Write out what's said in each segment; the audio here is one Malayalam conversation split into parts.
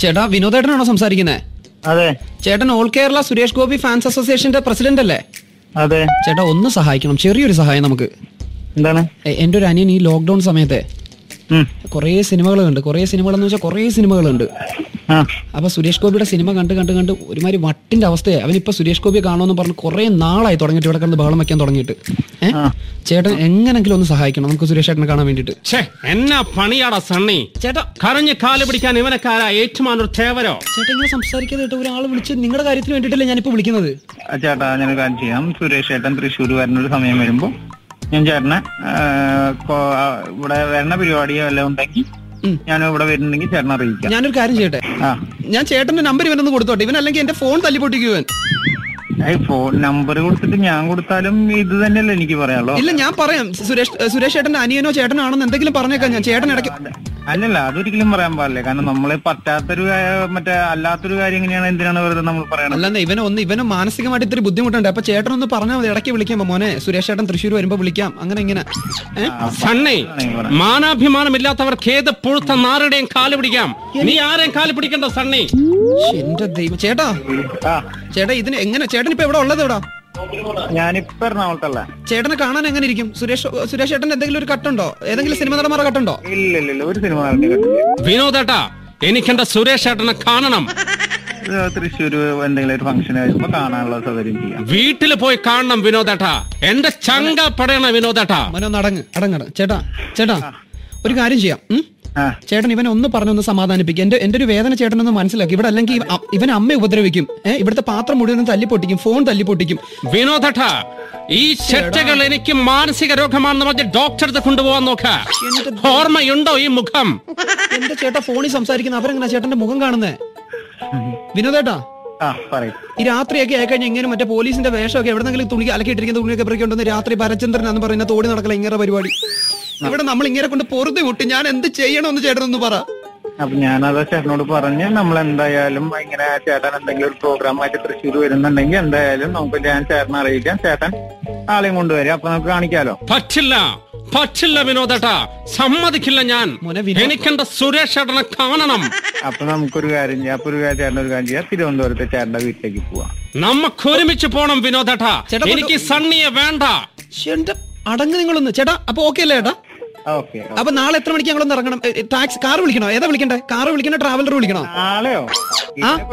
ചേട്ടാ വിനോദേട്ടനാണോ സംസാരിക്കുന്നത് അതെ. ചേട്ടൻ ഓൾ കേരള സുരേഷ് ഗോപി ഫാൻസ് അസോസിയേഷന്റെ പ്രസിഡന്റ് അല്ലേ? അതെ. ചേട്ടാ ഒന്ന് സഹായിക്കണം. ചെറിയൊരു സഹായം നമുക്ക്. എന്താണ്? എന്റെ ഒരു അനിയൻ ഈ ലോക്ക്ഡൌൺ സമയത്തെ. കുറേ സിനിമകളുണ്ട്. കുറേ സിനിമകളെന്ന് വെച്ചാൽ കുറേ സിനിമകളുണ്ട്. ആ. അപ്പൊ സുരേഷ് ഗോപിയുടെ സിനിമ കണ്ട് കണ്ട് കണ്ട് ഒരുമാതിരി വട്ടിന്റെ അവസ്ഥയായി. അവനിപ്പോ സുരേഷ് ഗോപിയെ കാണുമെന്ന് പറഞ്ഞ് കുറേ നാളായി തുടങ്ങിയിട്ട് ഇവിടെ കിടന്ന് ബഹളം വെക്കാൻ തുടങ്ങിയിട്ട്. ചേട്ടൻ എങ്ങനെങ്കിലും ഒന്ന് സഹായിക്കണം നമുക്ക് സുരേഷ് ചേട്ടനെ കാണാൻ വേണ്ടിട്ട് എന്നാ പണിയാടാ സണ്ണി. ചേട്ടാ. കരഞ്ഞ് കാൽ പിടിക്കാൻ ഇവനക്കാരാ ഏറ്റുമാനൂർ തേവരോ? ചേട്ടാ ഇങ്ങനെ സംസാരിക്കാതെ കേട്ടോ ഒരാൾ വിളിച്ച് നിങ്ങളുടെ കാര്യത്തിന് വേണ്ടിയിട്ടല്ലേ ഞാനിപ്പോ വിളിക്കുന്നത്? ചേട്ടാ ഞാൻ കാര്യം ചെയ്യാം. സുരേഷ് ചേട്ടൻ തൃശ്ശൂർ വരുന്ന ഒരു സമയം വരുമ്പോ ഞാൻ ചേട്ടനെ ഇവിടെ വരണ പരിപാടിയോ എല്ലാം ഉണ്ടെങ്കിൽ. ഞാൻ ഇവിടെ വരുന്നുണ്ടെങ്കിൽ ചേട്ടനെ അറിയിക്കാം. ഞാനൊരു കാര്യം ചെയ്യട്ടെ? ഞാൻ ചേട്ടന്റെ നമ്പർ ഇവനൊന്ന് കൊടുത്തോട്ടെ? ഇവൻ അല്ലെങ്കിൽ എന്റെ ഫോൺ തല്ലി പൊട്ടിക്കുവൻ ഫോൺ നമ്പർ കൊടുത്തിട്ട് ഞാൻ കൊടുത്താലും ഇത് തന്നെയല്ലേ എനിക്ക് പറയാനുള്ളൂ. ഇല്ല ഞാൻ പറയാം. സുരേഷ് സുരേഷ് ചേട്ടന്റെ അനിയനോ ചേട്ടനാണെന്ന് എന്തെങ്കിലും പറഞ്ഞേക്കാം ഞാൻ. ചേട്ടൻ ഇടയ്ക്ക് അല്ലല്ല അതൊരിക്കലും പറയാൻ പാടില്ല. കാരണം നമ്മൾ പറ്റാത്തൊരു മറ്റേ അല്ലാത്തൊരു കാര്യം എങ്ങനെയാണ് എന്തിനാണ് വെറുതെ നമ്മൾ പറയണത്? അല്ലെന്ന് ഇവന് ഒന്ന് ഇവന് മാനസികമായിട്ട് ഇത്തിരി ബുദ്ധിമുട്ടുണ്ട്. അപ്പൊ ചേട്ടൻ ഒന്ന് പറഞ്ഞാൽ മതി ഇടയ്ക്ക് വിളിക്കാം. മോനെ സുരേഷ് ചേട്ടൻ തൃശ്ശൂർ വരുമ്പോ വിളിക്കാം. അങ്ങനെ ഇങ്ങനെ. സണ്ണേ മാനാഭിമാനമില്ലാത്തവർക്ക് ഏത് പുഴുത്ത നാരുടെയും കാൽ പിടിക്കാം. നീ ആരെയും കാൽ പിടിക്കണ്ട സണ്ണി. എന്റെ ദൈവം. ചേട്ടാ ചേട്ടാ ഇതിന് എങ്ങനെ? ചേട്ടൻ ഇപ്പൊ എവിടെ ഉള്ളത് എവിടാ ഞാനിപ്പോ എറണാകുളത്തല്ല. ചേട്ടനെ കാണാൻ എങ്ങനെ ഇരിക്കും? സുരേഷ് സുരേഷ് ചേട്ടൻ എന്തെങ്കിലും ഒരു കട്ടുണ്ടോ ഏതെങ്കിലും സിനിമ നടന്മാരുടെ കട്ടുണ്ടോ ഇല്ല ഇല്ല ഇല്ല ഒരു സിനിമ വിനോദ വിനോദേട്ടാ എനിക്കെന്റെ സുരേഷ് ചേട്ടനെ കാണണം. തൃശ്ശൂര് എന്തെങ്കിലും ഒരു ഫംഗ്ഷൻ കാണാനുള്ള സൗകര്യം ചെയ്യാം. വീട്ടിൽ പോയി കാണണം വിനോദേട്ടാ എന്റെ ചങ്ക പടയണ വിനോദേട്ടാ മനോ നടങ്ങ് അടങ്ങട ചേട്ടാ ചേട്ടാ ഒരു കാര്യം ചെയ്യാം ഉം? ചേട്ടൻ ഇവനെ ഒന്ന് പറഞ്ഞൊന്ന് സമാധാനിപ്പിക്കും. എന്റെ എന്റെ ഒരു വേദന ചേട്ടൻ ഒന്ന് മനസ്സിലാക്കി. ഇവിടെ അല്ലെങ്കിൽ ഇവൻ അമ്മ ഉപദ്രവിക്കും. ഏഹ് ഇവിടുത്തെ പാത്രം മുഴുവൻ തല്ലി പൊട്ടിക്കും ഫോൺ തല്ലി പൊട്ടിക്കും വിനോദേട്ടാ ഈ ചെറ്റകൾ എനിക്ക് മാനസിക രോഗമാണെന്ന് പറഞ്ഞ് ഡോക്ടറെ അടുത്ത് കൊണ്ടുപോകാൻ നോക്ക. ഓർമ്മയുണ്ടോ ഈ മുഖം? എന്റെ ചേട്ടാ ഫോണിൽ സംസാരിക്കുന്ന അവരെങ്ങനെ ചേട്ടന്റെ മുഖം കാണുന്നത് വിനോദേട്ടാ ആ പറയും. ഈ രാത്രിയൊക്കെ ആയിക്കഴിഞ്ഞാൽ ഇങ്ങനെ മറ്റേ പോലീസിന്റെ വേഷമൊക്കെ എവിടെന്നെങ്കിലും തുണി അലക്കിയിട്ടിരിക്കുന്ന തുണിയൊക്കെ പിറക്കി കൊണ്ടുവന്ന് രാത്രി ഭരചന്ദ്രൻ എന്ന് പറയുന്ന തോടി നടക്കല ഇങ്ങനെ പരിപാടി. ഇവിടെ നമ്മൾ ഇങ്ങനെ കൊണ്ട് പൊറുതി വിട്ട് ഞാൻ എന്ത് ചെയ്യണമെന്ന് ചേട്ടനൊന്ന് പറ. അപ്പൊ ഞാനത് ചേട്ടനോട് പറഞ്ഞ് നമ്മൾ എന്തായാലും ഇങ്ങനെ ചേട്ടൻ എന്തെങ്കിലും ഒരു പ്രോഗ്രാം ആയിട്ട് തൃശ്ശൂർ വരുന്നുണ്ടെങ്കിൽ എന്തായാലും നമുക്ക് ഞാൻ ചേട്ടനെ അറിയിക്കാം. ചേട്ടൻ ആളെയും കൊണ്ടുവരും. അപ്പൊ നമുക്ക് കാണിക്കാലോ? പറ്റില്ല. പറ്റില്ല വിനോദേട്ടാ. സമ്മതിക്കില്ല ഞാൻ. എനിക്കെന്റെ സുരേഷ് ഏട്ടനെ കാണണം. അപ്പൊ നമുക്കൊരു കാര്യം ചെയ്യാം. അപ്പൊ ഒരു കാര്യം ചേട്ടൻ ഒരു കാര്യം ചെയ്യാം. തിരുവനന്തപുരത്തെ ചേട്ടന്റെ വീട്ടിലേക്ക് പോവാം. നമുക്ക് ഒരുമിച്ച് പോണം വിനോദേട്ടാ. എനിക്ക് സണ്ണിയെ വേണ്ട. എന്റെ അടങ്ങ് നിങ്ങളൊന്ന്. ചേട്ടാ അപ്പൊ ഓക്കെ അല്ലേ ചേട്ടാ ഓക്കെ അപ്പൊ നാളെ എത്ര മണിക്ക് ഞങ്ങളൊന്ന് ഇറങ്ങണം? ടാക്സി കാർ വിളിക്കണോ? ഏതാ വിളിക്കണ്ടേ? കാർ വിളിക്കണോ? ട്രാവലർ വിളിക്കണോ? നാളെയോ?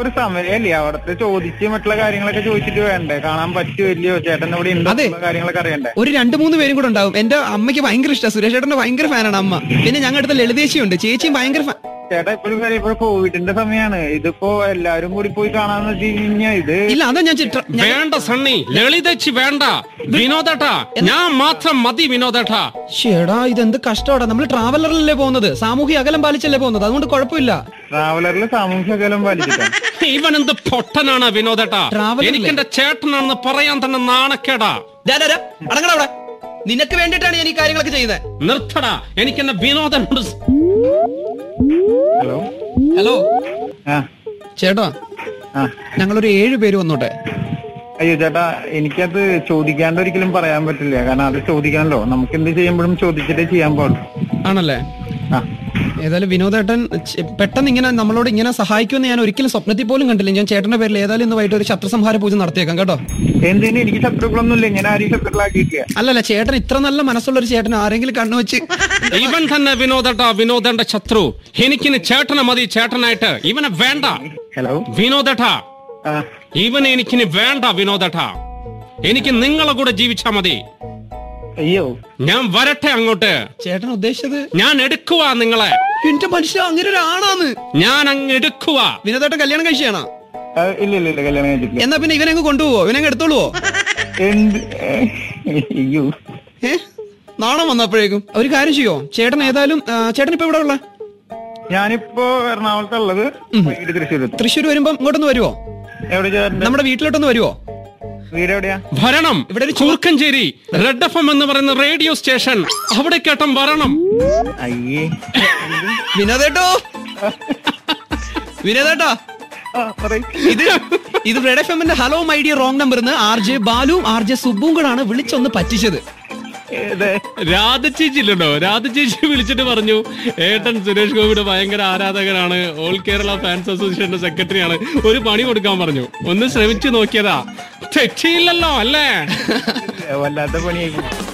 ഒരു സമയമല്ലേ അവിടത്തെ ചോദിച്ച് മറ്റുള്ള കാര്യങ്ങളൊക്കെ ചോദിച്ചിട്ട് വേണ്ടേ? കാണാൻ പറ്റുമല്ലോ ചേട്ടൻ ഇവിടെ കാര്യങ്ങളൊക്കെ അറിയണ്ടേ? ഒരു രണ്ട് മൂന്ന് പേരും കൂടെ ഉണ്ടാവും. എന്റെ അമ്മയ്ക്ക് ഭയങ്കര ഇഷ്ടമാണ് സുരേഷ് ചേട്ടന്റെ ഭയങ്കര ഫാനാണ് അമ്മ. പിന്നെ ഞങ്ങളുടെ അടുത്ത് ലളിതേശിയുണ്ട്. ചേച്ചിയും ഭയങ്കര ഫാൻ ചേട്ടാ ഇപ്പോഴും വരെ ഇപ്പോഴും കോവിഡിന്റെ സമയമാണ് ഇതിപ്പോ എല്ലാരും കൂടി പോയി കാണാന്ന് വെച്ച് കഴിഞ്ഞാൽ ഇത് ഇല്ല അതാ ഞാൻ ചിത്ര ഞാൻ- വേണ്ട സണ്ണി. ലളിതച്ചി വേണ്ട. വിനോദേട്ടാ ഞാൻ മാത്രം മതി വിനോദേട്ടാ. ശ്ശേടാ ഇതെന്ത് കഷ്ടമാടാ. നമ്മൾ ട്രാവലറിലല്ലേ പോകുന്നത്? സാമൂഹ്യ അകലം പാലിച്ചല്ലേ പോകുന്നത്? അതുകൊണ്ട് കുഴപ്പമില്ല. ട്രാവലറിൽ സാമൂഹ്യ അകലം പാലിച്ചിട്ടാ. ഇവൻ എന്ത് പൊട്ടനാണ് വിനോദേട്ടാ? ട്രാവൽ എനിക്ക് എന്റെ ചേട്ടനാണെന്ന് പറയാൻ തന്നെ നാണക്കേടാ. ദാ, ദാ, ദാ, അടങ്ങടാ അവിടെ. നിനക്ക് വേണ്ടിയിട്ടാണ് ഞാൻ ഈ കാര്യങ്ങളൊക്കെ ചെയ്യുന്നത്. നിർത്തടാ. എനിക്ക് എന്നെ വിനോദനോട് ഹലോ ഹലോ ആ. ചേട്ടാ ഞങ്ങളൊരു ഏഴ് പേര് വന്നോട്ടെ? അയ്യോ ചേട്ടാ എനിക്കത് ചോദിക്കാണ്ട് ഒരിക്കലും പറയാൻ പറ്റില്ല. കാരണം അത് ചോദിക്കാനല്ലോ നമുക്ക് എന്ത് ചെയ്യുമ്പോഴും ചോദിച്ചിട്ടേ ചെയ്യാൻ പാടുള്ളൂ. ആണല്ലേ? ഏതായാലും വിനോദേട്ടൻ പെട്ടെന്ന് ഇങ്ങനെ നമ്മളോട് ഇങ്ങനെ സഹായിക്കുമെന്ന് ഞാൻ ഒരിക്കലും സ്വപ്നത്തിൽ പോലും കണ്ടില്ല. ഞാൻ ചേട്ടന്റെ പേരിൽ ഏതായാലും ഇന്ന് വൈകിട്ട് ഒരു ശത്രുസംഹാര പൂജ നടത്തിയേക്കാം കേട്ടോ. എന്തിനു? എനിക്ക് ശത്രുക്കളൊന്നുമില്ല. ഞാൻ ആരെയും ശത്രുക്കളാക്കിയിട്ടില്ല. അല്ലല്ല ചേട്ടൻ ഇത്ര നല്ല മനസ്സുള്ള ഒരു ചേട്ടൻ ആരെങ്കിലും കണ്ണു വെച്ച് ഇവൻ തന്നെ വിനോദട്ട വിനോദന്റെ ശത്രു. എനിക്കിന് ചേട്ടനെ മതി ചേട്ടനായിട്ട്. ഇവനെ വേണ്ട. ഹലോ. വിനോദട്ട. ഇവനെ എനിക്കിനി വേണ്ട വിനോദട്ട. എനിക്ക് നിങ്ങളെ കൂടെ ജീവിച്ചാ മതി. അയ്യോ. ഞാൻ വരട്ടെ അങ്ങോട്ട്. ചേട്ടൻ ഉദ്ദേശിച്ചത് ഞാൻ എടുക്കുവാ നിങ്ങളെ. എന്റെ മനുഷ്യ അങ്ങനെ ഒരാണാന്ന് ഞാൻ അങ്ങ് എടുക്കുവാ. വിനോദേട്ടൻ കല്യാണം കഴിച്ചാണോ ഇല്ല ഇല്ല ഇല്ല കല്യാണം കഴിച്ചിട്ടില്ല. എന്നാ പിന്നെ ഇവനങ്ങ് കൊണ്ടുപോവോ? ഇവനങ്ങ് എടുത്തോളുവോ? എന്ത്? അയ്യോ. ഏ? നാണം വന്നപ്പോഴേക്കും. ഒരു കാര്യം ചെയ്യോ? ചേട്ടൻ ഏതായാലും ആ, ചേട്ടൻ ഇപ്പൊ ഇവിടെ ഉള്ള? ഞാനിപ്പോ എറണാകുളത്തുള്ളത് വൈകിട്ട് തൃശ്ശൂർ തൃശ്ശൂർ വരുമ്പോ ഇങ്ങോട്ടൊന്ന് വരുവോ? എവിടെ നമ്മുടെ വീട്ടിലോട്ടൊന്ന് വരുവോ? എവിടെയാ ഇവിടെ ഒരു കൂർക്കഞ്ചേരി റെഡ് എഫ് എം എന്ന് പറയുന്ന റേഡിയോ സ്റ്റേഷൻ. അവിടെ കേട്ടം വരണം. അയ്യേ. വിനോദേട്ടോ? വിനോദേട്ടോ. ഇത് ഇത് റെഡ് എഫ് എമ്മിന്റെ hello my dear wrong number R J ബാലുവും R J സുബും കൂടാണ് വിളിച്ചൊന്ന് പറ്റിച്ചത്. ഏത് രാധചേച്ചി രാധ ചേച്ചി വിളിച്ചിട്ട് പറഞ്ഞു ഏട്ടൻ സുരേഷ് ഗോപിയുടെ ഭയങ്കര ആരാധകനാണ്. ഓൾ കേരള ഫാൻസ് അസോസിയേഷന്റെ സെക്രട്ടറിയാണ്. ഒരു പണി കൊടുക്കാൻ പറഞ്ഞു. ഒന്ന് ശ്രമിച്ചു നോക്കിയതാ. തെറ്റിയില്ലല്ലോ അല്ലേ? വല്ലാത്ത പണിയായി.